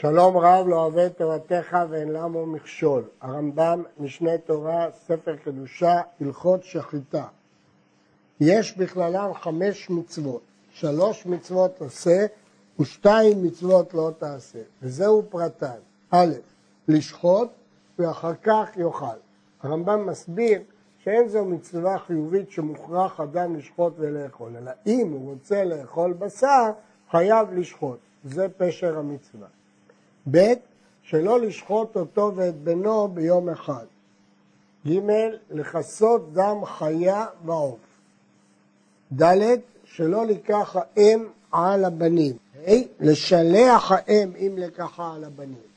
שלום רב לא אוהב את תורתך ואין למו מכשול. הרמב"ם, משנה תורה, ספר קדושה, הלכות שחיטה. יש בכללם חמש מצוות, שלוש מצוות עושה ושתיים מצוות לא תעשה, וזהו פרטן. א', לשחוט ואחר כך יאכל. הרמב"ם מסביר שאין זו מצווה חיובית שמוכרח אדם לשחוט ולאכול, אלא אם הוא רוצה לאכול בשר, חייב לשחוט. זה פשר המצווה. ב', שלא לשחוט אותו ואת בנו ביום אחד. ג', לכסות דם חיה ועוף. ד', שלא לקח האם על הבנים. ה', לשלח האם אם לקחה על הבנים.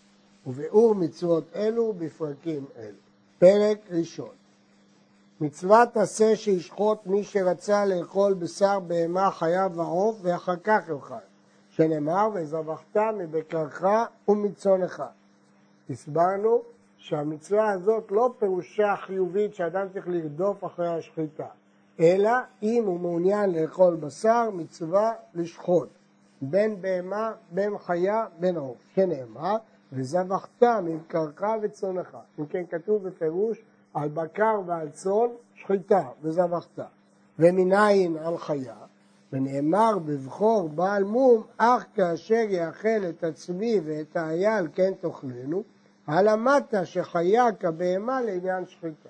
וביאור מצוות אלו בפרקים אלו. פרק ראשון מצוות עשה שישחוט מי שרצה לאכול בשר בהמה, חיה ועוף, ואחר כך יאכל. שנאמר, וזבחת מבקרך ומצונך. הסברנו שהמצווה הזאת לא פירושה חיובית שאדם צריך לרדוף אחרי השחיטה, אלא אם הוא מעוניין לאכול בשר, מצווה לשחוט, בין בהמה, בין חיה, בין עוף. שנאמר, וזבחת מבקרך וצונך. אם כן כתוב בפירוש על בקר ועל צאן שחיטה וזבחת. ומנין על חיה? ונאמר בבכור בעל מום, אך כאשר יאכל את עצמי ואת האייל כן תאכלנו, הלמדת שחיה כבהמה לעניין שחיטה.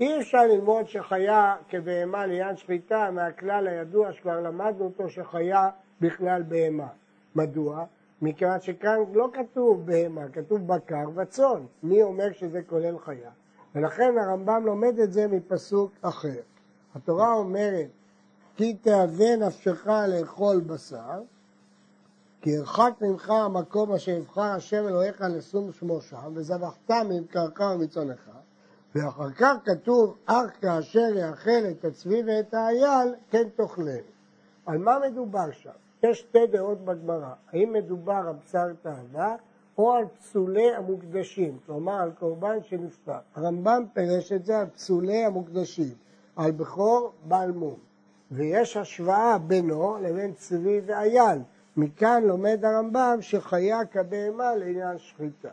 אי אפשר ללמוד שחיה כבהמה לעניין שחיטה מהכלל הידוע שכבר למדנו אותו שחיה בכלל בהמה. מדוע? מכיוון שכאן לא כתוב בהמה, כתוב בקר וצאן. מי אומר שזה כולל חיה? ולכן הרמב"ם לומד את זה מפסוק אחר. התורה אומרת כי תהווה נפשך לאכול בשר, כי ירחק ממך המקום אשר יבחר השם אלוהיך לשום שמו שם, וזבחת ממקרקע ומצונך, ואחר כך כתוב, אך כאשר יאכל את הצבי ואת האייל, כן תאכלנו. על מה מדובר שם? יש שתי דעות בגמרא, האם מדובר על בשר תאווה או על פסולי המוקדשים, כלומר על קורבן שנפטר. הרמב"ם פירש את זה על פסולי המוקדשים, על בכור בעל מום. ויש השוואה בינו לבין צבי ואייל. מכאן לומד הרמב"ם שחיה כבהמה לעניין שחיטה.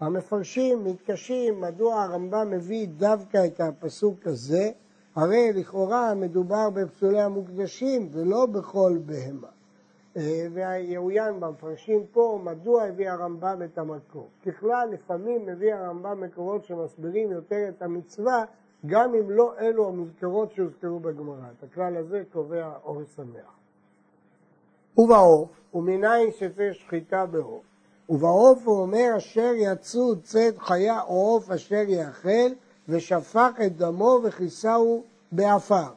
המפרשים מתקשים מדוע הרמב"ם מביא דווקא את הפסוק הזה, הרי לכאורה מדובר בפסולי המוקדשים ולא בכל בהמה. אה, והיעוין במפרשים פה, מדוע הביא הרמב"ם את המקור. ככלל, לפעמים מביא הרמב"ם מקורות שמסבירים יותר את המצווה גם אם לא אלו המזכרות שהוזכרו בגמרא. את הכלל הזה קובע אור שמח. ובעוף, ומניין שזה שחיטה בעוף. ובעוף הוא אומר אשר יצאו צד חיה או עוף אשר יאכל ושפך את דמו וכיסהו בעפר.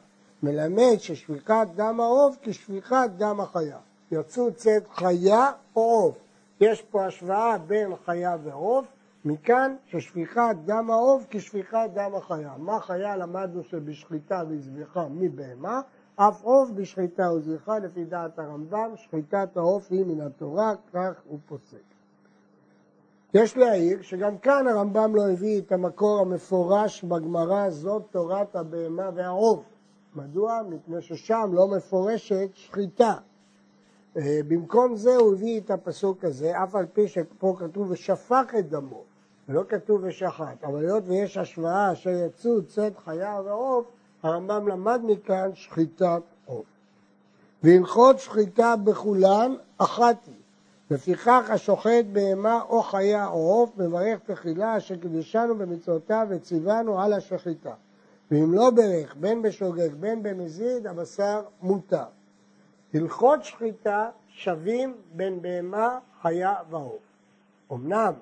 מלמד ששפיכת דם העוף כשפיכת דם החיה. יצאו צד חיה או עוף. יש פה השוואה בין חיה ועוף, מכאן ששפיכת דם העוף כשפיכת דם החיה. מה חיה למדנו שבשחיטה וזביחה מבהמה, אף עוף בשחיטה וזביחה לפי דעת הרמב"ם, שחיטת העוף היא מן התורה, כך הוא פוסק. יש להעיר שגם כאן הרמב"ם לא הביא את המקור המפורש בגמרא, זאת תורת הבהמה והעוף. מדוע? מפני ששם לא מפורשת שחיטה. אה, במקום זה הוא הביא את הפסוק הזה, אף על פי שפה כתוב ושפך את דמו. ולא כתוב ושחט, אבל היות ויש השוואה אשר יצאו צד חיה ועוף, הרמב"ם למד מכאן שחיטת עוף. והלכות שחיטה בכולן אחת היא. לפיכך השוחט בהמה או חיה או עוף מברך תחילה אשר קידשנו במצוותיו וציוונו על השחיטה. ואם לא ברך בין בשוגג בין במזיד הבשר מותר. הלכות שחיטה שווים בין בהמה, חיה ועוף. אמנם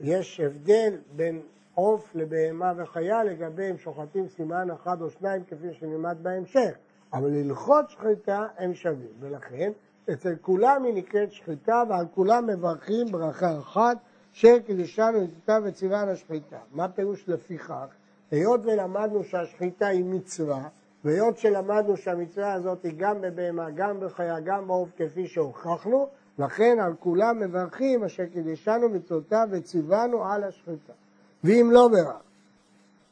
יש הבדל בין עוף לבהמה וחיה לגבי אם שוחטים סימן אחד או שניים כפי שנלמד בהמשך, אבל הלכות שחיטה הם שווים, ולכן אצל כולם היא נקראת שחיטה ועל כולם מברכים ברכה אחת שקידשנו את וציווה השחיטה. מה פירוש לפיכך? היות ולמדנו שהשחיטה היא מצווה, והיות שלמדנו שהמצווה הזאת היא גם בבהמה, גם בחיה, גם בעוף כפי שהוכחנו, לכן על כולם מברכים אשר קידשנו מצוותיו וציוונו על השחיטה. ואם לא ברע,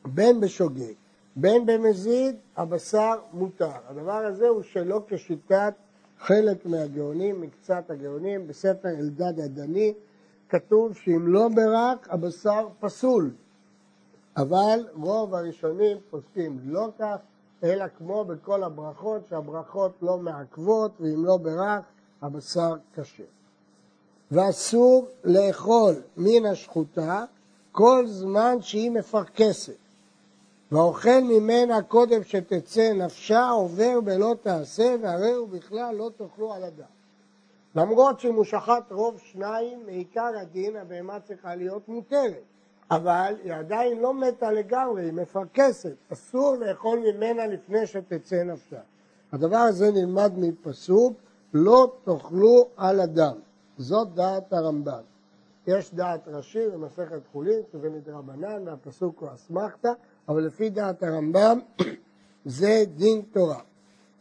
בין בשוגג, בין במזיד, הבשר מותר. הדבר הזה הוא שלא כשיטת חלק מהגאונים, מקצת הגאונים, בספר אלדד הדני, כתוב שאם לא ברק, הבשר פסול. אבל רוב הראשונים פוסקים לא כך, אלא כמו בכל הברכות, שהברכות לא מעכבות, ואם לא ברק, הבשר קשה. ואסור לאכול מן השחוטה כל זמן שהיא מפרכסת. והאוכל ממנה קודם שתצא נפשה עובר ולא תעשה, והרי הוא בכלל לא תאכלו על הדם. למרות שאם הוא שחט רוב שניים, מעיקר הדין הבהמה צריכה להיות מותרת. אבל היא עדיין לא מתה לגמרי, היא מפרכסת. אסור לאכול ממנה לפני שתצא נפשה. הדבר הזה נלמד מפסוק, לא תאכלו על הדם. זאת דעת הרמב"ן. יש דעת ראשי במסכת חולין, שזה מדרבנן, והפסוק הוא אסמכתא, אבל לפי דעת הרמב"ם זה דין תורה.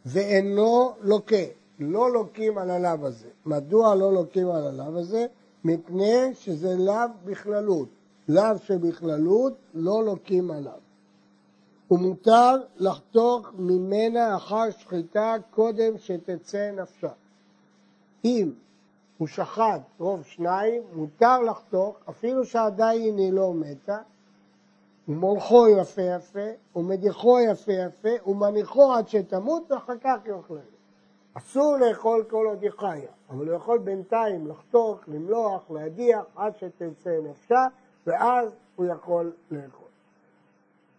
ואינו לוקה, לא לוקים על הלאו הזה. מדוע לא לוקים על הלאו הזה? מפני שזה לאו בכללות. לאו שבכללות לא לוקים עליו. ומותר לחתוך ממנה אחר שחיטה קודם שתצא נפשה. אם הוא שחט רוב שניים, מותר לחתוך, אפילו שעדיין היא לא מתה, ומולכו יפה יפה, ומדיחו יפה יפה, ומניחו עד שתמות, ואחר כך יאכלו. אסור לאכול כל עוד היא חיה, אבל הוא יכול בינתיים לחתוך, למלוח, להדיח, עד שתצא נפשה, ואז הוא יכול לאכול.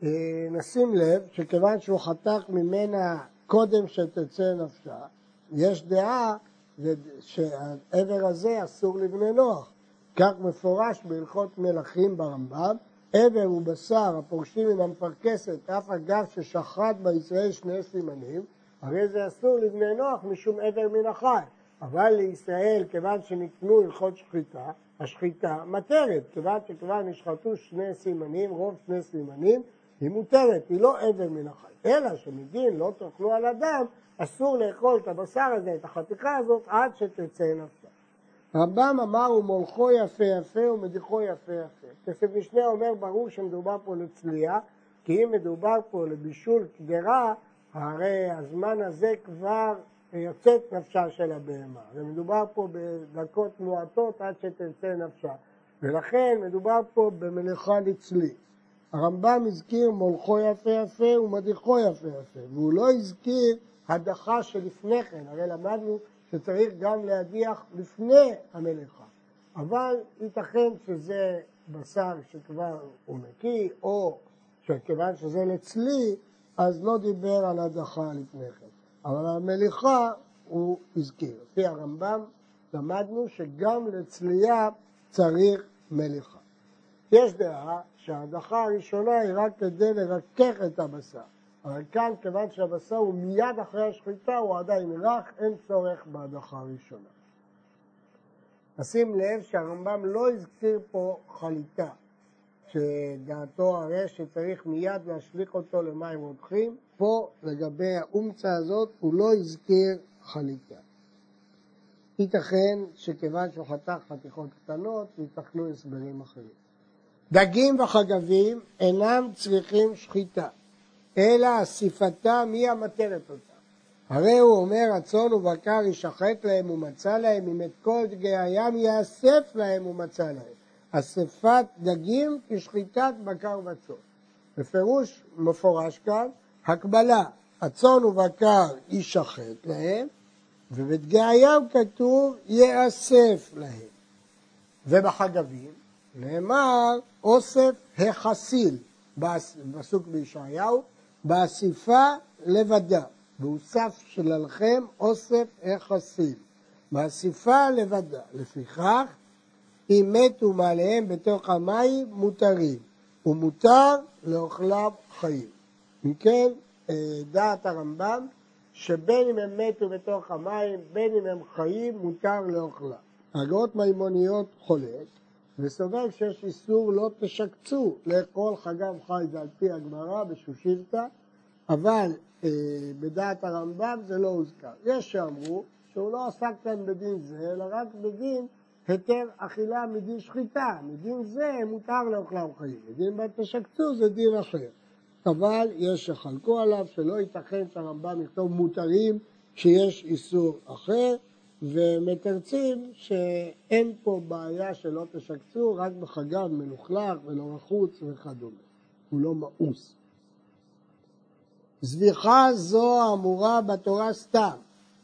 אה, נשים לב שכיוון שהוא חתך ממנה קודם שתצא נפשה, יש דעה שהעבר הזה אסור לבני נוח. כך מפורש בהלכות מלכים ברמב"ם, עבר ובשר הפורשים מן המפרכסת, אף אגב ששחט בישראל שני סימנים, הרי זה אסור לבני נוח משום עבר מן החי. אבל לישראל, כיוון שנקנו הלכות שחיטה, השחיטה מטרת, כיוון שכבר נשחטו שני סימנים, רוב שני סימנים, היא מותרת, היא לא עבר מן החי. אלא שמדין לא תאכלו על אדם, אסור לאכול את הבשר הזה, את החתיכה הזאת, עד שתצא נפשה. רמב"ם אמר ומולכו יפה יפה ומדיחו יפה יפה. כסף משנה אומר ברור שמדובר פה לצלייה, כי אם מדובר פה לבישול קדרה, הרי הזמן הזה כבר יוצאת נפשה של הבהמה. ומדובר פה בדקות מועטות עד שתצא נפשה. ולכן מדובר פה במלאכה לצלי. הרמב"ם הזכיר מולכו יפה יפה ומדיחו יפה יפה, והוא לא הזכיר הדחה שלפני כן, הרי למדנו שצריך גם להדיח לפני המלאכה. אבל ייתכן שזה בשר שכבר הוא נקי, או שכיוון שזה לצלי, אז לא דיבר על הדחה לפני כן. אבל המליחה הוא הזכיר. לפי הרמב"ם למדנו שגם לצלייה צריך מליחה. יש דעה שההדחה הראשונה היא רק כדי לרכך את הבשר. אבל כאן, כיוון שהבשר הוא מיד אחרי השחיטה, הוא עדיין רך, אין צורך בהדחה הראשונה. נשים לב שהרמב"ם לא הזכיר פה חליטה, שדעתו הרי שצריך מיד להשליך אותו למים רותחים, פה לגבי האומצה הזאת הוא לא הזכיר חליטה. ייתכן שכיוון שהוא חתך חתיכות קטנות, ייתכנו הסברים אחרים. דגים וחגבים אינם צריכים שחיטה, אלא אסיפתם היא המטרת אותם. הרי הוא אומר, הצאן ובקר ישחט להם ומצא להם, אם את כל דגי הים יאסף להם ומצא להם. אספת דגים כשחיטת בקר וצאן. בפירוש מפורש כאן, הקבלה, הצאן ובקר יישחט להם, ובדגי הים כתוב יאסף להם. ובחגבים נאמר אוסף החסיל, בפסוק בישעיהו, באסיפה לבדה, והוסף שללכם אוסף החסיל, באסיפה לבדה. לפיכך, אם מתו מעליהם בתוך המים, מותרים, ומותר לאוכלם חיים. אם כן, אה, דעת הרמב"ם, שבין אם הם מתו בתוך המים, בין אם הם חיים, מותר לאוכלם. הגאות מימוניות חולק, וסובר שיש איסור לא תשקצו לאכול חגב חי, זה על פי הגמרא בשושילתא, אבל אה, בדעת הרמב"ם זה לא הוזכר. יש שאמרו שהוא לא עסק כאן בדין זה, אלא רק בדין היתר אכילה מדין שחיטה. מדין זה מותר לאוכלם חיים. מדין בתשקצו זה דין אחר. אבל יש שחלקו עליו שלא ייתכן שהרמב"ם יכתוב מותרים שיש איסור אחר, ומתרצים שאין פה בעיה שלא תשקצו, רק בחגב מלוכלך ולא רחוץ וכדומה. הוא לא מאוס. זביחה זו אמורה בתורה סתם.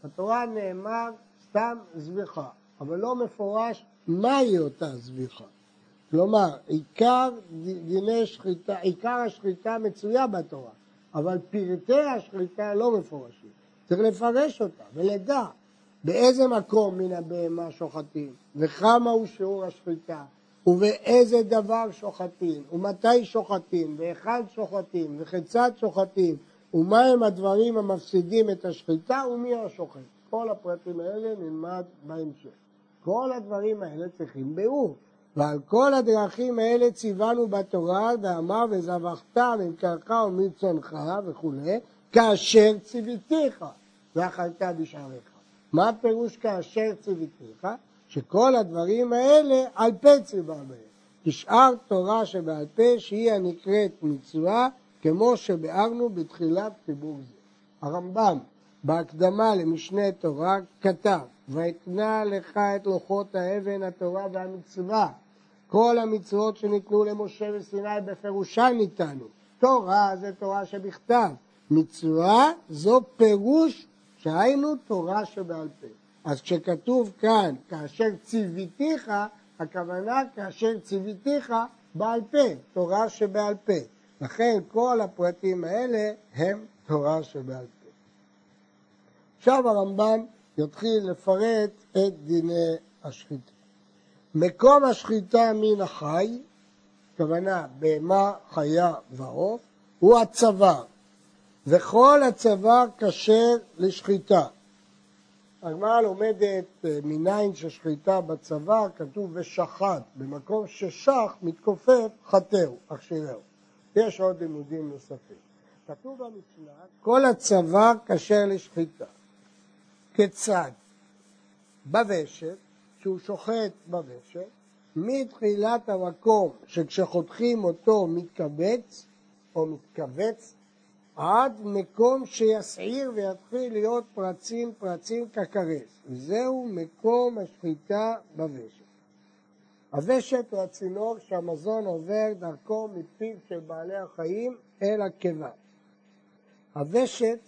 בתורה נאמר סתם זביחה, אבל לא מפורש מהי אותה זביחה. כלומר, עיקר דיני שחיטה, עיקר השחיטה מצויה בתורה, אבל פרטי השחיטה לא מפורשים. צריך לפרש אותה ולדע באיזה מקום מן הבהמה שוחטים, וכמה הוא שיעור השחיטה, ובאיזה דבר שוחטים, ומתי שוחטים, והיכן שוחטים, וכיצד שוחטים, ומהם הדברים המפסידים את השחיטה, ומי השוחט. כל הפרטים האלה נלמד בהמשך. כל הדברים האלה צריכים ביאור. ועל כל הדרכים האלה ציוונו בתורה, ואמר וזבחת ממקרך ומצונך וכולי, כאשר ציוויתיך ואכלת בשעריך. מה הפירוש כאשר ציוויתיך? שכל הדברים האלה על פה ציווה בהם. כשאר תורה שבעל פה שהיא הנקראת מצווה, כמו שביארנו בתחילת חיבור זה. הרמב"ם בהקדמה למשנה תורה כתב ואתנה לך את לוחות האבן, התורה והמצווה. כל המצוות שניתנו למשה בסיני בפירושן ניתנו. תורה זה תורה שבכתב. מצווה זו פירוש שהיינו תורה שבעל פה. אז כשכתוב כאן, כאשר ציוויתיך, הכוונה כאשר ציוויתיך בעל פה, תורה שבעל פה. לכן כל הפרטים האלה הם תורה שבעל פה. עכשיו הרמב"ם יתחיל לפרט את דיני השחיטה. מקום השחיטה מן החי, כוונה בהמה, חיה ועוף, הוא הצוואר, וכל הצוואר כשר לשחיטה. הגמרא לומדת אה, מניין ששחיטה בצוואר, כתוב ושחט, במקום ששח מתכופף חטאו, אכשירהו. יש עוד לימודים נוספים. כתוב במשנה, כל הצוואר כשר לשחיטה. כיצד? בוושת, שהוא שוחט בוושת, מתחילת המקום שכשחותכים אותו מתקבץ או מתכווץ עד מקום שיסעיר ויתחיל להיות פרצים פרצים ככרס וזהו מקום השחיטה בוושת. הוושת הוא הצינור שהמזון עובר דרכו מפיו של בעלי החיים אל הקיבה. הוושת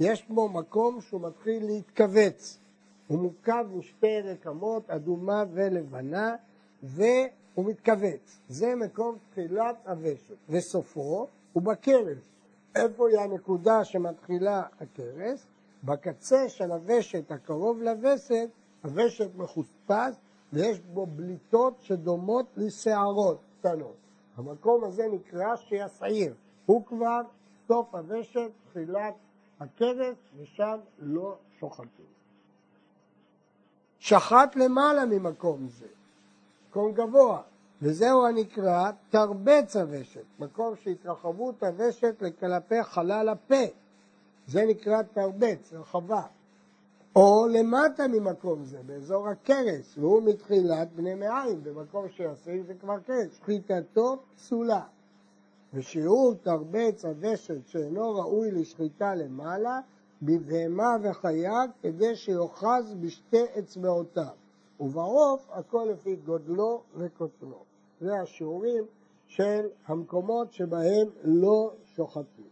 יש בו מקום שהוא מתחיל להתכווץ. הוא מורכב משתי רקמות, אדומה ולבנה, והוא מתכווץ. זה מקום תחילת הוושת, וסופו הוא בכרס. איפה היא הנקודה שמתחילה הכרס? בקצה של הוושת הקרוב לווסת, הוושת מחוספס ויש בו בליטות שדומות לשערות קטנות. המקום הזה נקרא שיסעיר. הוא כבר סוף הוושת, תחילת הכרס, ושם לא שוחטים. שחט למעלה ממקום זה, מקום גבוה, וזהו הנקרא תרבץ הוושת, מקום שהתרחבות הוושת לכלפי חלל הפה, זה נקרא תרבץ, רחבה. או למטה ממקום זה, באזור הכרס, והוא מתחילת בני מעיים, במקום שיעשה זה כבר כרס, שחיטתו פסולה. ושיעור תרבץ הוושת שאינו ראוי לשחיטה למעלה, בבהמה וחיה, כדי שיאחז בשתי אצבעותיו. ובעוף הכל לפי גודלו וקוטנו. זה השיעורים של המקומות שבהם לא שוחטים.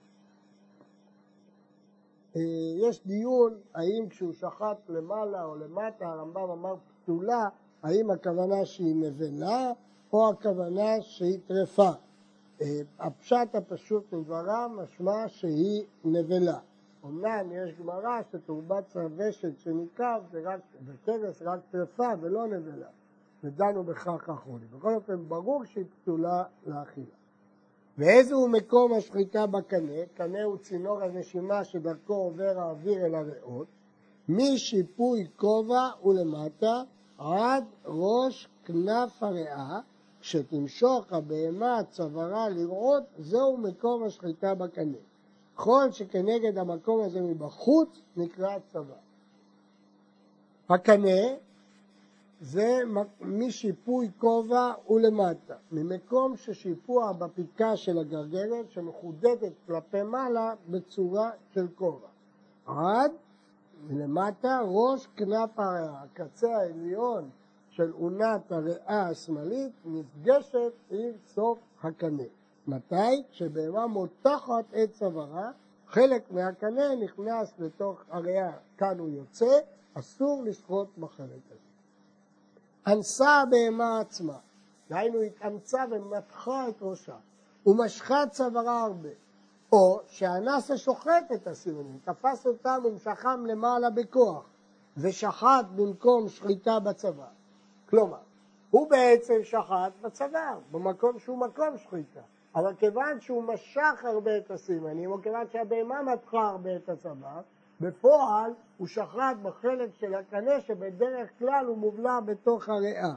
אה, יש דיון האם כשהוא שחט למעלה או למטה, הרמב"ם אמר פתולה, האם הכוונה שהיא נבלה או הכוונה שהיא טרפה. אה, הפשט הפשוט מדבריו משמע שהיא נבלה. אמנם יש גמרא שתורבת רבשת שניקב זה רק, וכבש רק טרפה ולא נבלה. ודנו בכך אחרונים. בכל אופן, ברור שהיא פתולה לאכילה. ואיזה הוא מקום השחיטה בקנה? קנה הוא צינור הנשימה שדרכו עובר האוויר אל הריאות, משיפוי כובע ולמטה עד ראש כנף הריאה, כשתמשוך הבהמה צווארה לראות, זהו מקום השחיטה בקנה. כל שכנגד המקום הזה מבחוץ נקרא צבא. הקנה זה משיפוי כובע ולמטה, ממקום ששיפוע בפתקה של הגרגרת שמחודדת כלפי מעלה בצורה של כובע, עד מלמטה ראש כנף הריאה, הקצה העליון של אונת הריאה השמאלית נפגשת עם סוף הקנה. מתי? כשבהמה מותחת את צווארה, חלק מהקנה נכנס לתוך הריאה, כאן הוא יוצא, אסור לשחוט בחלק הזה. אנסה הבהמה עצמה, דהיינו התאמצה ומתחה את ראשה, ומשכה צווארה הרבה, או שאנס השוחט את הסימנים, תפס אותם ומשכם למעלה בכוח, ושחט במקום שחיטה בצוואר. כלומר, הוא בעצם שחט בצוואר, במקום שהוא מקום שחיטה. אבל כיוון שהוא משך הרבה את הסימנים, או כיוון שהבהמה מתחה הרבה את הצוואר, בפועל הוא שחט בחלק של הקנה שבדרך כלל הוא מובלע בתוך הריאה.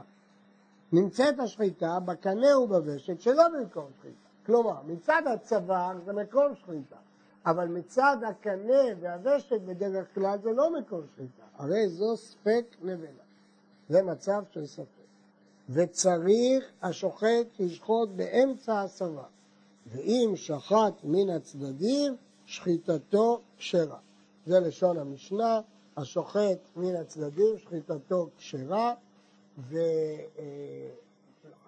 נמצאת השחיטה בקנה ובוושת שלא במקום שחיטה. כלומר, מצד הצוואר זה מקום שחיטה, אבל מצד הקנה והוושת בדרך כלל זה לא מקום שחיטה. הרי זו ספק נבלה. זה מצב של ספק. וצריך השוחט לשחוט באמצע הסבה, ואם שחט מן הצדדים, שחיטתו כשרה. זה לשון המשנה, השוחט מן הצדדים, שחיטתו כשרה,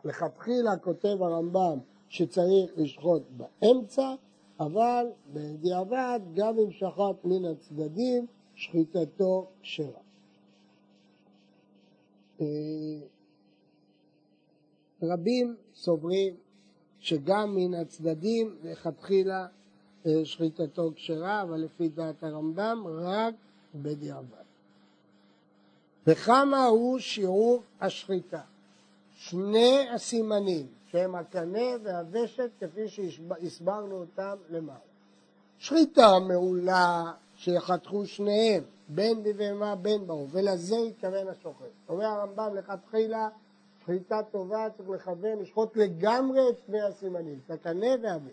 ולכתחילה כותב הרמב"ם שצריך לשחוט באמצע, אבל בדיעבד, גם אם שחט מן הצדדים, שחיטתו כשרה. רבים סוברים שגם מן הצדדים לכתחילה אה, שחיטתו כשרה, אבל לפי דעת הרמב"ם רק בדיעבד. וכמה הוא שיעור השחיטה? שני הסימנים שהם הקנה והוושת כפי שהסברנו אותם למעלה. שחיטה מעולה שיחתכו שניהם, בין בבהמה בין באו, ולזה התכוון השוחט. אומר הרמב"ם לכתחילה שחיטה טובה צריך לכוון, לשחוט לגמרי את שני הסימנים, את הקנה והבן.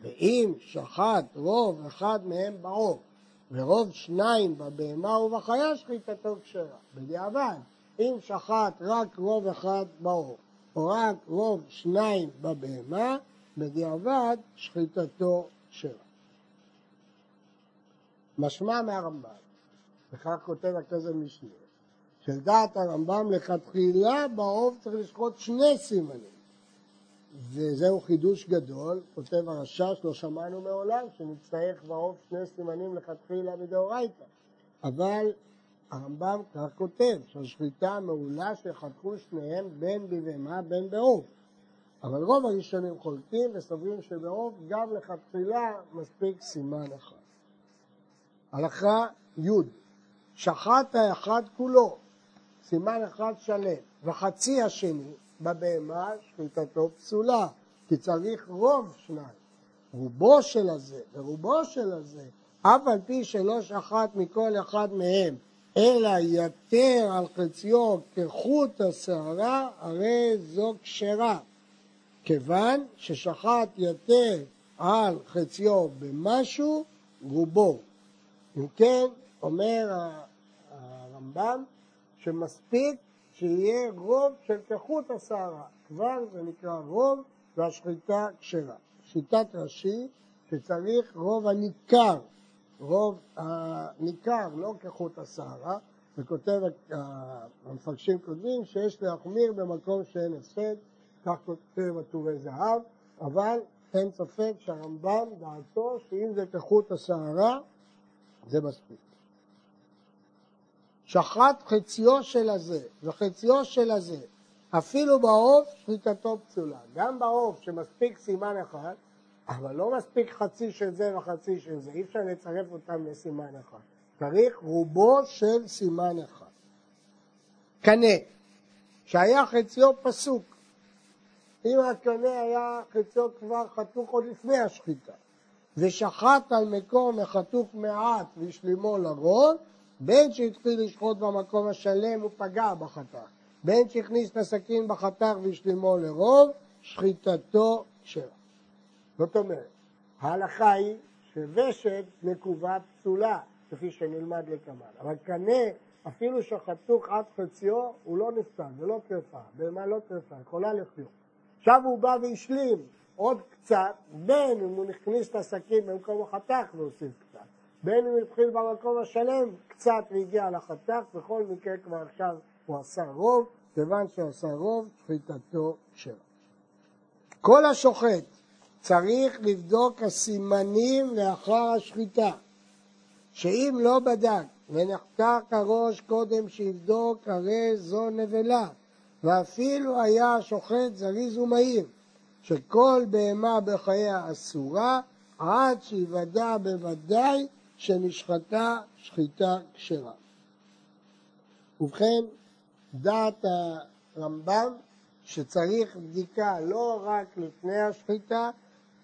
ואם שחט רוב אחד מהם בעור, ורוב שניים בבהמה ובחיה שחיטתו כשרה. בדיעבד, אם שחט רק רוב אחד בעור, או רק רוב שניים בבהמה, בדיעבד שחיטתו כשרה. משמע מהרמב"ם, וכך כותב הכזב משנה, של דעת הרמב"ם לכתחילה בעוף צריך לשחוט שני סימנים. וזהו חידוש גדול, כותב הרשש, לא שמענו מעולם שנצטרך בעוף שני סימנים לכתחילה מדאורייתא. אבל הרמב"ם כך כותב, שהשחיטה מעולה שחתכו שניהם בין בבהמה בין בעוף. אבל רוב הראשונים חולקים וסוברים שבעוף גם לכתחילה מספיק סימן אחד. הלכה י' שחט האחד כולו, סימן אחד שלם, וחצי השני בבהמה שחיטתו פסולה, כי צריך רוב שניים. רובו של הזה ורובו של הזה, אף על פי שלא שחט מכל אחד מהם, אלא יתר על חציו כחוט השערה, הרי זו כשרה. כיוון ששחט יתר על חציו במשהו, רובו. אם כן, אומר הרמב"ם, שמספיק שיהיה רוב של כחות השערה. כבר זה נקרא רוב והשחיטה כשרה. שיטת רש"י שצריך רוב הניכר, רוב הניכר, לא כחות השערה, וכותב, המפרשים כותבים שיש להחמיר במקום שאין הפסד, כך כותב עטורי זהב, אבל אין ספק שהרמב"ם דעתו שאם זה כחות השערה זה מספיק. שחט חציו של הזה וחציו של הזה, אפילו בעוף שחיטתו פסולה. גם בעוף שמספיק סימן אחד, אבל לא מספיק חצי של זה וחצי של זה, אי אפשר לצרף אותם לסימן אחד. צריך רובו של סימן אחד. קנה, שהיה חציו פסוק. אם הקנה היה חציו כבר חתוך עוד לפני השחיטה, ושחט על מקום החתוך מעט והשלימו לרוב, בין שהתחיל לשחוט במקום השלם הוא פגע בחתך, בין שהכניס את הסכין בחתך והשלימו לרוב, שחיטתו כשרה. זאת אומרת, ההלכה היא שוושת נקובה פסולה, כפי שנלמד לקמאן, אבל קנה, אפילו שחתוך עד חציו, הוא לא נפתח, זה לא טרפה, בהמה לא טרפה, יכולה לחיות. עכשיו הוא בא והשלים עוד קצת, בין אם הוא הכניס את הסכין במקום החתך והוסיף. בין אם התחיל במקום השלם קצת והגיע לחתך, בכל מקרה כבר עכשיו הוא עשה רוב, כיוון שהוא עשה רוב, שחיטתו שלה. כל השוחט צריך לבדוק הסימנים לאחר השחיטה, שאם לא בדק ונחתך הראש קודם שיבדוק, הרי זו נבלה, ואפילו היה השוחט זריז ומהיר, שכל בהמה בחייה אסורה, עד שיוודע בוודאי שנשחטה שחיטה כשרה. ובכן, דעת הרמב"ם שצריך בדיקה לא רק לפני השחיטה,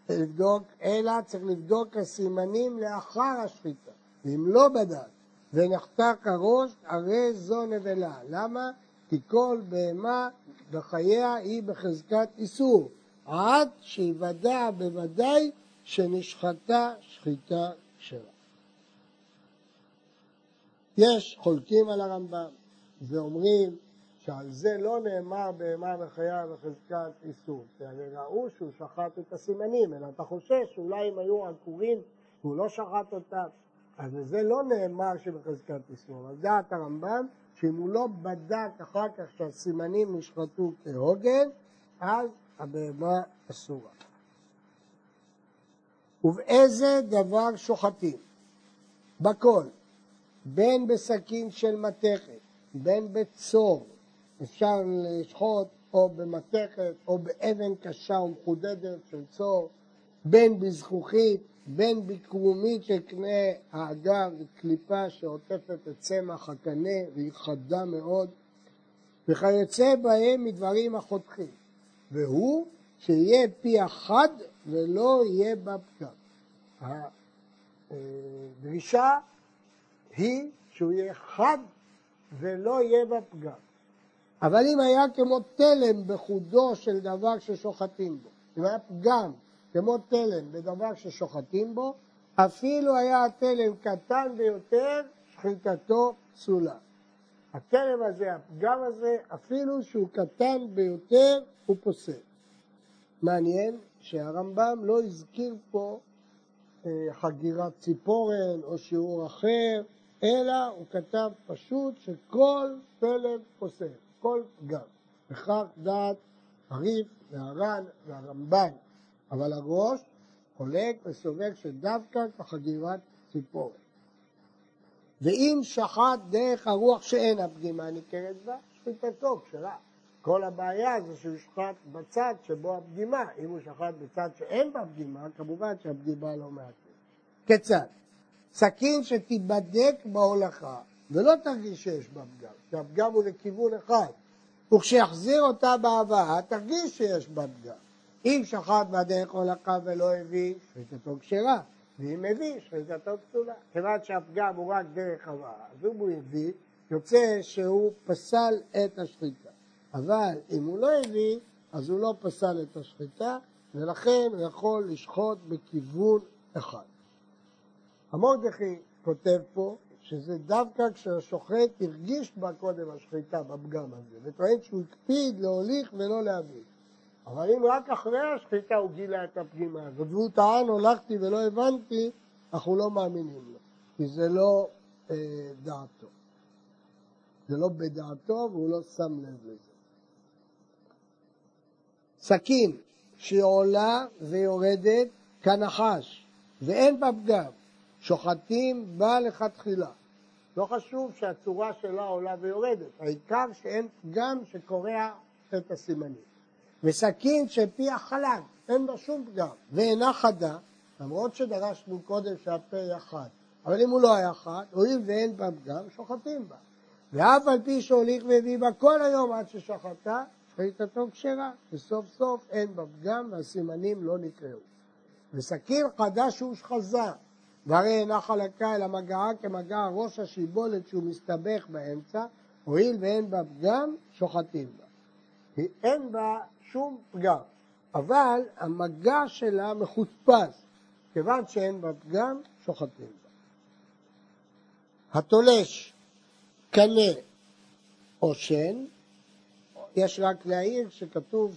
לבדוק, אלא צריך לבדוק הסימנים לאחר השחיטה. ואם לא בדק ונחתך הראש, הרי זו נבלה. למה? כי כל בהמה בחייה היא בחזקת איסור, עד שיוודע בוודאי שנשחטה שחיטה כשרה. יש חולקים על הרמב"ם ואומרים שעל זה לא נאמר בהמה וחיה בחזקת איסור, כי הרי ראו שהוא שחט את הסימנים, אלא אתה חושש שאולי הם היו עקורים והוא לא שחט אותם, אז זה לא נאמר שבחזקת איסור, אבל דעת הרמב"ם שאם הוא לא בדק אחר כך שהסימנים נשחטו כהוגן, אז הבהמה אסורה. ובאיזה דבר שוחטים? בכל, בין בסכין של מתכת, בין בצור, אפשר לשחוט או במתכת או באבן קשה ומחודדת של צור, בין בזכוכית, בין בקרומית של קנה האגר וקליפה שעוטפת את צמח הקנה והיא חדה מאוד, וכיוצא בהם מדברים החותכים, והוא שיהיה פי אחד ולא יהיה בה פגם. הדרישה היא שהוא יהיה חד ולא יהיה בה פגם. אבל אם היה כמו תלם בחודו של דבר ששוחטים בו, אם היה פגם כמו תלם בדבר ששוחטים בו, אפילו היה התלם קטן ביותר, שחיטתו פסולה. התלם הזה, הפגם הזה, אפילו שהוא קטן ביותר, הוא פוסל. מעניין שהרמב"ם לא הזכיר פה אה, חגירת ציפורן או שיעור אחר, אלא הוא כתב פשוט שכל תלם פוסל. כל פגם. וכך דעת הריף והר"ן והרמב"ן. אבל הראש חולק וסובר שדווקא כחגירת ציפורת. ואם שחט דרך הרוח שאין הפגימה ניכרת בה, שחיטתו כשרה. כל הבעיה זה שהוא שחט בצד שבו הפגימה. אם הוא שחט בצד שאין בה פגימה, כמובן שהפגימה לא מעטת. כיצד? סכין שתיבדק בהולכה ולא תרגיש שיש בה פגם, כי הפגם הוא לכיוון אחד, וכשיחזיר אותה בהבאה תרגיש שיש בה פגם. אם שחט בדרך הולכה ולא הביא, שחיטתו כשרה, ואם הביא, שחיטתו פסולה. כיוון שהפגם הוא רק דרך הבאה, אז אם הוא הביא, יוצא שהוא פסל את השחיטה. אבל אם הוא לא הביא, אז הוא לא פסל את השחיטה, ולכן הוא יכול לשחוט בכיוון אחד. המורדכי כותב פה שזה דווקא כשהשוחט הרגיש בה קודם השחיטה בפגם הזה, וטוען שהוא הקפיד להוליך ולא להביא. אבל אם רק אחרי השחיטה הוא גילה את הפגימה הזאת, והוא טען הולכתי ולא הבנתי, אנחנו לא מאמינים לו, כי זה לא אה, דעתו. זה לא בדעתו והוא לא שם לב לזה. סכין שהיא עולה ויורדת כנחש ואין בה פגם, שוחטים בה לכתחילה. לא חשוב שהצורה שלה עולה ויורדת, העיקר שאין פגם שקורע את הסימנים. וסכין שפי החלק, אין בה שום פגם, ואינה חדה, למרות שדרשנו קודם שהפה יהיה חד, אבל אם הוא לא היה חד, הואיל ואין בה פגם, שוחטים בה. ואף על פי שהוליך והביא בה כל היום עד ששחטה, שחיטתו כשרה, וסוף סוף אין בה פגם והסימנים לא נקראו. וסכין חדש הוא שחזה, והרי אינה חלקה אלא מגעה כמגע ראש השיבולת שהוא מסתבך באמצע, הואיל ואין בה פגם, שוחטים בה. כי אין בה שום פגם, אבל המגע שלה מחוספס, כיוון שאין בה פגם, שוחטים בה. התולש קנה או שן, יש רק להעיר שכתוב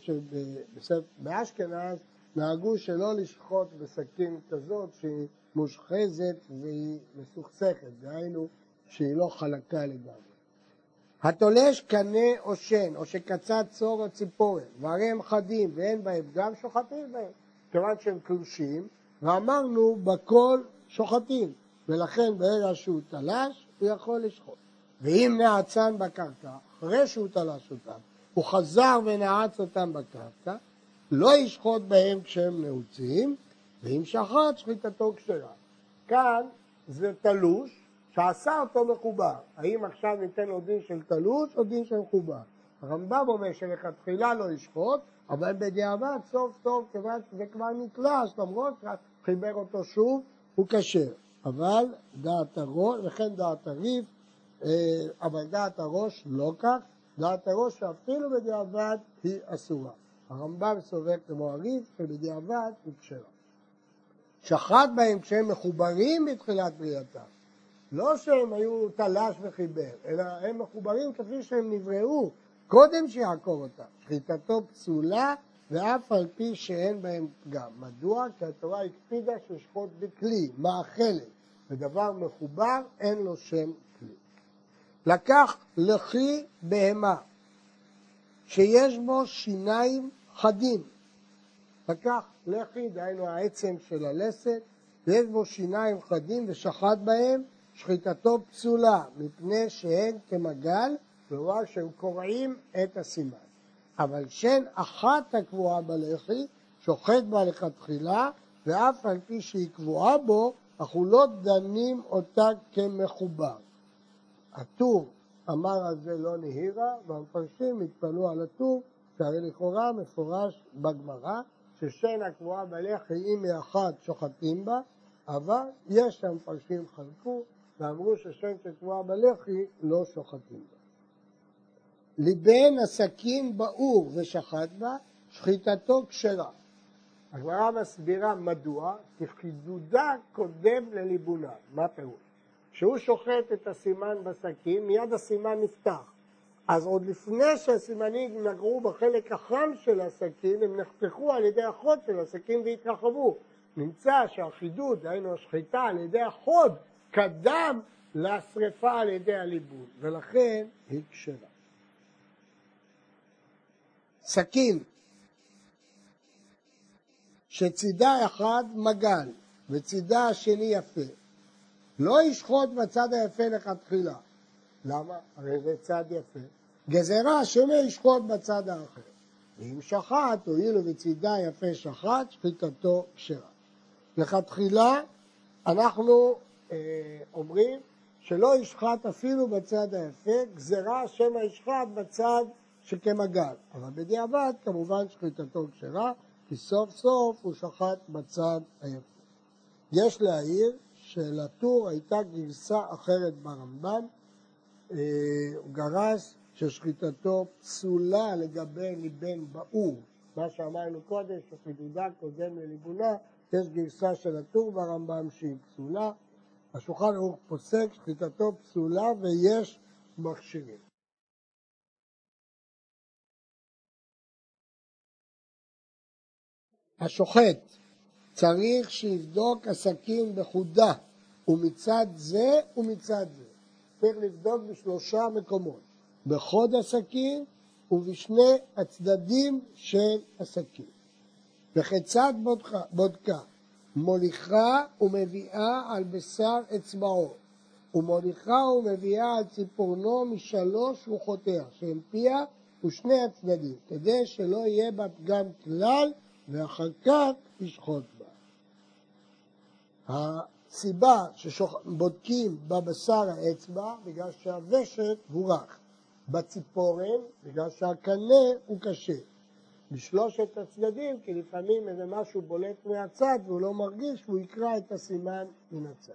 שבאשכנז נהגו שלא לשחוט בסכין כזאת שהיא מושחזת והיא מסוכסכת, דהיינו שהיא לא חלקה לגמרי. התולש קנה או שן, או שקצת צור או ציפורן, והרי הם חדים ואין בהם גם שוחטים בהם, כיוון שהם קלושים, ואמרנו בכל שוחטים, ולכן ברגע שהוא תלש, הוא יכול לשחוט. ואם נעצן בקרקע, אחרי שהוא תלש אותם, הוא חזר ונעץ אותם בקרקע, לא ישחוט בהם כשהם נעוצים, ואם שחט, שחיטתו כשרה. כאן זה תלוש שעשה אותו מחובר. האם עכשיו ניתן לו דין של תלוש או דין של מחובר? הרמב"ם אומר שלכתחילה לא ישחוט, אבל בדיעבד סוף סוף, כיוון שזה כבר נתלש, למרות שחיבר אותו שוב, הוא כשר. אבל דעת הראש, וכן דעת הריב, אה, אבל דעת הראש לא כך, דעת הראש שאפילו בדיעבד היא אסורה. הרמב"ם סובר כמו הריב, שבדיעבד היא כשרה. שחט בהם כשהם מחוברים בתחילת בריאתם. לא שהם היו תלש וחיבר, אלא הם מחוברים כפי שהם נבראו קודם שיעקור אותם. שחיטתו פסולה ואף על פי שאין בהם פגם. מדוע? כי התורה הקפידה ששחוט בכלי, מאכלת, ודבר מחובר אין לו שם כלי. לקח לחי בהמה שיש בו שיניים חדים. לקח לחי, דהיינו העצם של הלסת, ויש בו שיניים חדים ושחט בהם, שחיטתו פסולה, מפני שהן כמגל, כלומר שהם קורעים את הסימן. אבל שן אחת הקבועה בלחי, שוחט בה לכתחילה, ואף על פי שהיא קבועה בו, אנחנו לא דנים אותה כמחובר. הטור אמר על זה לא נהירה, והמפרשים התפלאו על הטור, שהרי לכאורה מפורש בגמרא, ששן הקבועה בלחי היא מאחד שוחטים בה, אבל יש שם מפרשים חלקו ואמרו ששן שקבועה בלחי לא שוחטים בה. ליבן הסכין באור ושחט בה, שחיטתו כשרה. הגמרא מסבירה מדוע, כי חידודה קודם לליבונה. מה פירוש? כשהוא שוחט את הסימן בסכין, מיד הסימן נפתח. אז עוד לפני שהסימנים נגעו בחלק החם של הסכין, הם נחתכו על ידי החוד של הסכין והתרחבו. נמצא שהחידוד, דהיינו השחיטה על ידי החוד, קדם לשרפה על ידי הליבוד, ולכן היא כשרה. סכין שצידה אחד מגל וצידה השני יפה, לא ישחוט בצד היפה לכתחילה. למה? הרי זה צד יפה. גזרה שמא ישחוט בצד האחר. ואם שחט, הואיל ובצידה יפה שחט, שחיטתו כשרה. לכתחילה אנחנו אה, אומרים שלא ישחט אפילו בצד היפה, גזרה שמא ישחט בצד שכמגל. אבל בדיעבד כמובן שחיטתו כשרה, כי סוף סוף הוא שחט בצד היפה. יש להעיר שלטור הייתה גרסה אחרת ברמב"ם, אה, הוא גרס ששחיטתו פסולה לגבי ליבן באור. מה שאמרנו קודם, שחידודה קודם לליבונה, יש גרסה של הטור ברמב"ם שהיא פסולה. השולחן ערוך פוסק שחיטתו פסולה ויש מכשירים. השוחט צריך שיבדוק הסכין בחודה, ומצד זה ומצד זה. צריך לבדוק בשלושה מקומות. בחוד הסכין ובשני הצדדים של הסכין. וכיצד בודקה? בודקה? מוליכה ומביאה על בשר אצבעו, ומוליכה ומביאה על ציפורנו משלוש רוחותיה, שהן פיה ושני הצדדים, כדי שלא יהיה בה פגם כלל, ואחר כך ישחוט בה. הסיבה שבודקים בבשר האצבע, בגלל שהוושט רך. בציפורן, בגלל שהקנה הוא קשה. בשלושת הצדדים, כי לפעמים איזה משהו בולט מהצד והוא לא מרגיש והוא יקרא את הסימן מן הצד.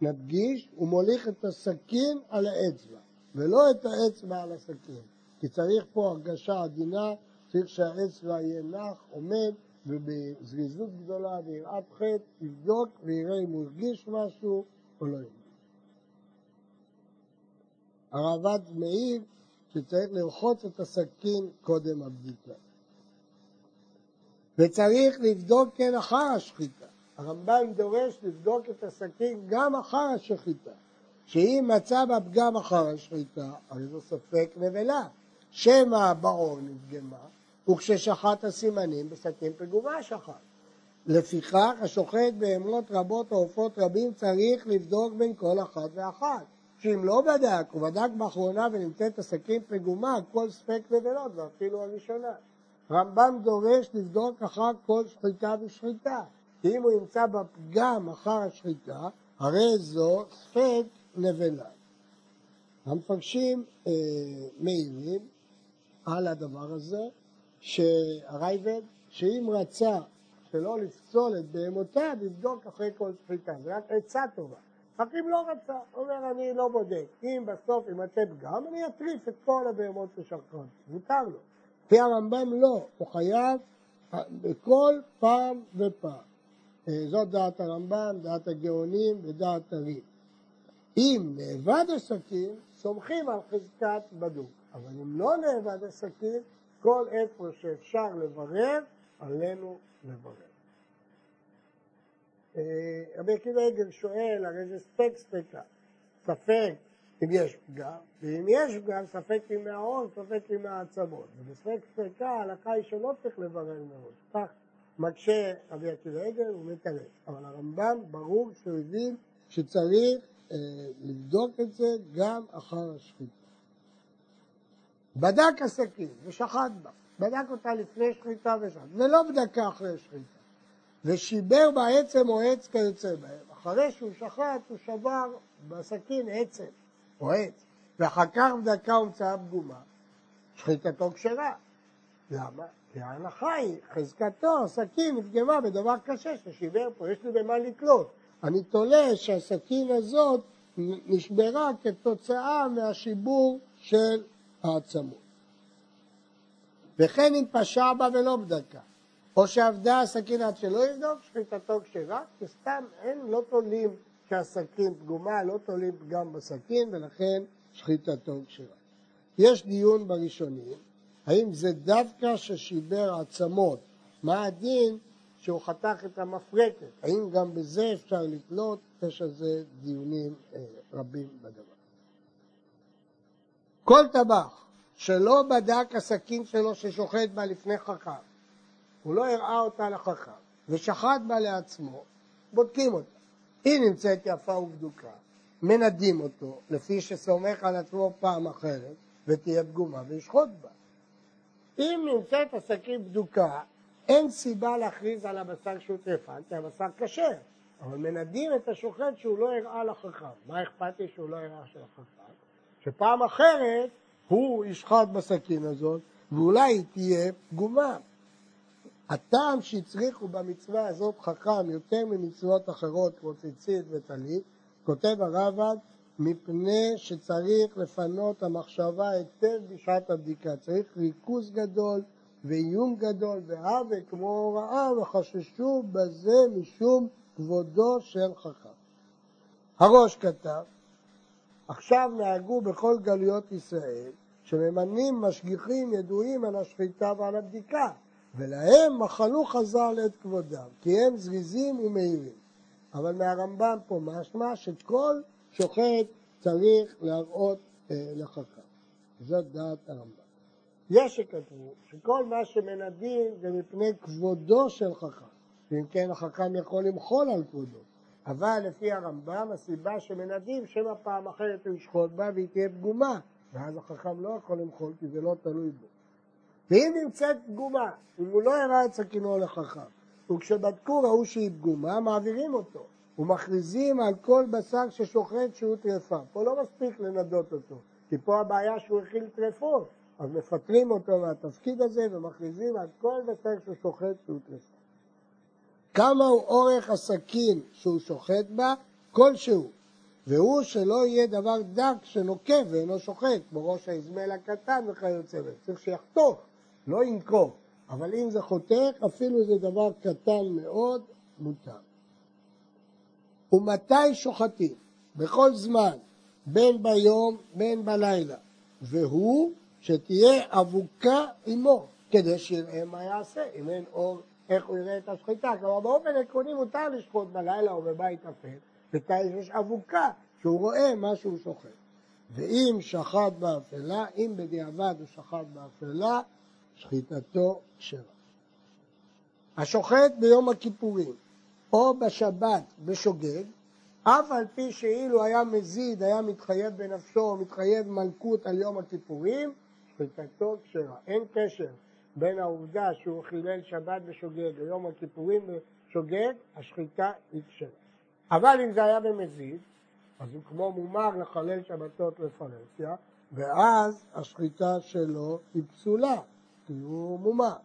נדגיש, הוא מוליך את הסכין על האצבע, ולא את האצבע על הסכין. כי צריך פה הרגשה עדינה, צריך שהאצבע יהיה נח, עומד, ובזריזות גדולה ויראת חטא, יבדוק ויראה אם הוא הרגיש משהו או לא הרגיש. הרעב"ד מעיד שצריך לרחוץ את הסכין קודם הבדיקה. וצריך לבדוק כן אחר השחיטה. הרמב"ם דורש לבדוק את הסכין גם אחר השחיטה. שאם מצא בה פגם אחר השחיטה, הרי זו ספק נבלה. שמא בעור נפגמה, וכששחט הסימנים בסכין פגומה שחט. לפיכך השוחט בהמות רבות או עופות רבים צריך לבדוק בין כל אחת ואחת. שאם לא בדק, הוא בדק באחרונה ונמצאת הסכין פגומה, כל ספק נבלות, ואפילו הראשונה. רמב"ם דורש לבדוק אחר כל שחיטה ושחיטה. כי אם הוא ימצא בפגם אחר השחיטה, הרי זו ספק נבלה. המפרשים אה, מעירים על הדבר הזה, שהרייבד, שאם רצה שלא לפסול את בהמותיו, יבדוק אחרי כל שחיטה. זה רק עצה טובה. רק אם לא רצה, הוא אומר אני לא בודק. אם בסוף יימצא פגם, אני אטריף את כל הבהמות ששרקות. מותר לו. לפי הרמב"ם לא, הוא חייב בכל פעם ופעם. אה, זאת דעת הרמב"ם, דעת הגאונים ודעת הריב. אם נאבד הסכין, סומכים על חזקת בדוק. אבל אם לא נאבד הסכין, כל איפה שאפשר לברר, עלינו לברר. אה, רבי עקיבא עגל שואל, הרי זה ספק ספקה, ספק אם יש פגם, ואם יש פגם, ספק אם מההון, ספק אם מהעצמות. ובספק ספקה ההלכה היא שלא צריך לברר מראש. כך מקשה רבי עקיבא עגל ומתרץ. אבל הרמב"ם ברור שהוא הבין שצריך אה, לבדוק את זה גם אחר השחיטה. בדק הסכין ושחט בה, בדק אותה לפני שחיטה ושחט, ולא בדקה אחרי שחיטה, ושיבר בה עצם או עץ כיוצא בהם. אחרי שהוא שחט הוא שבר בסכין עצם או עץ, ואחר כך בדקה הומצאה פגומה, שחיטתו כשרה. למה? כי ההנחה היא, חזקתו, הסכין נפגמה בדבר קשה ששיבר פה, יש לי במה לתלות. אני תולה שהסכין הזאת נשברה כתוצאה מהשיבור של העצמות. וכן אם פשע בה ולא בדקה, או שעבדה הסכין עד שלא יבדוק, שחיטתו כשרה, כי סתם אין, לא תולים שהסכין פגומה, לא תולים פגם בסכין, ולכן שחיטתו כשרה. יש דיון בראשונים, האם זה דווקא ששיבר עצמות, מה הדין שהוא חתך את המפרקת, האם גם בזה אפשר לתלות, יש על זה דיונים אה, רבים בדבר. כל טבח שלא בדק הסכין שלו ששוחט בה לפני חכם, הוא לא הראה אותה לחכם ושחט בה לעצמו, בודקים אותה. היא נמצאת יפה ובדוקה, מנדים אותו, לפי שסומך על עצמו פעם אחרת, ותהיה פגומה וישחוט בה. אם נמצאת הסכין בדוקה, אין סיבה להכריז על הבשר שהוא טרפן, כי הבשר כשר, אבל מנדים את השוחט שהוא לא הראה לחכם. מה אכפת לי שהוא לא הראה של החכם? שפעם אחרת הוא ישחט בסכין הזאת, ואולי היא תהיה פגומה. הטעם שהצריכו במצווה הזאת חכם יותר ממצוות אחרות כמו ציצית וטלית, כותב הרב"ד, מפני שצריך לפנות המחשבה היטב בשעת הבדיקה. צריך ריכוז גדול ועיון גדול והווה כמו הוראה וחששו בזה משום כבודו של חכם. הראש כתב, עכשיו נהגו בכל גלויות ישראל שממנים משגיחים ידועים על השחיטה ועל הבדיקה ולהם מחלו חז"ל את כבודם כי הם זריזים ומהירים. אבל מהרמב"ם פה משמע שכל שוחט צריך להראות אה, לחכם. זאת דעת הרמב"ם. יש שכתבו שכל מה שמנדים זה מפני כבודו של חכם, ואם כן החכם יכול למחול על כבודו. אבל לפי הרמב"ם הסיבה שמנדים שמא פעם אחרת הוא ישחוט בה והיא תהיה פגומה, ואז החכם לא יכול למחול כי זה לא תלוי בו. ואם נמצאת פגומה, אם הוא לא הראה את סכינו לחכם, וכשבדקו ראו שהיא פגומה, מעבירים אותו, ומכריזים על כל בשר ששוחט שהוא טרפה. פה לא מספיק לנדות אותו, כי פה הבעיה שהוא הכיל טרפות. אז מפטרים אותו מהתפקיד הזה ומכריזים על כל בשר שהוא שוחט שהוא טרפה. כמה הוא אורך הסכין שהוא שוחט בה? כלשהו. והוא שלא יהיה דבר דק שנוקב ואינו שוחט, כמו ראש האזמל הקטן וכיוצא בזה. צריך שיחתוך, לא ינקוב. אבל אם זה חותך, אפילו זה דבר קטן מאוד, מותר. ומתי שוחטים? בכל זמן, בין ביום בין בלילה. והוא שתהיה אבוקה עמו, כדי שיראה מה יעשה, אם אין אור איך הוא יראה את השחיטה. כלומר, באופן עקרוני מותר לשחוט בלילה או בבית אפל, בתאי יש אבוקה, שהוא רואה מה שהוא שוחט. ואם שחט באפלה, אם בדיעבד הוא שחט באפלה, שחיטתו כשרה. השוחט ביום הכיפורים או בשבת בשוגג, אף על פי שאילו היה מזיד, היה מתחייב בנפשו מתחייב מלכות על יום הכיפורים, שחיטתו כשרה. אין קשר בין העובדה שהוא חילל שבת בשוגג ליום הכיפורים בשוגג, השחיטה היא כשרה. אבל אם זה היה במזיד, אז הוא כמו מומר לחלל שבתות לפרהסיה, ואז השחיטה שלו היא פסולה, כי הוא מומר.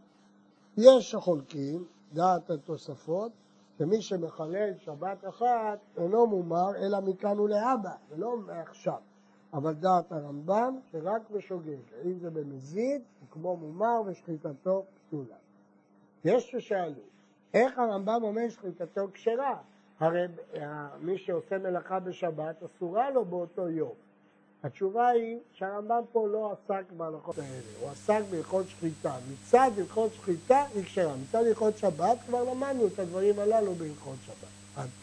יש החולקים, דעת התוספות, שמי שמחלל שבת אחת אינו מומר אלא מכאן ולהבא, ולא מעכשיו. אבל דעת הרמב"ם שרק בשוגג, אם זה במזיד, הוא כמו מומר ושחיטתו פסולה. יש ששאלו, איך הרמב"ם אומר שחיטתו כשרה? הרי מי שעושה מלאכה בשבת אסורה לו באותו יום. התשובה היא שהרמב"ם פה לא עסק בהלכות האלה, הוא עסק בהלכות שחיטה. מצד הלכות שחיטה היא כשרה, מצד הלכות שבת כבר למדנו את הדברים הללו בהלכות שבת. עד.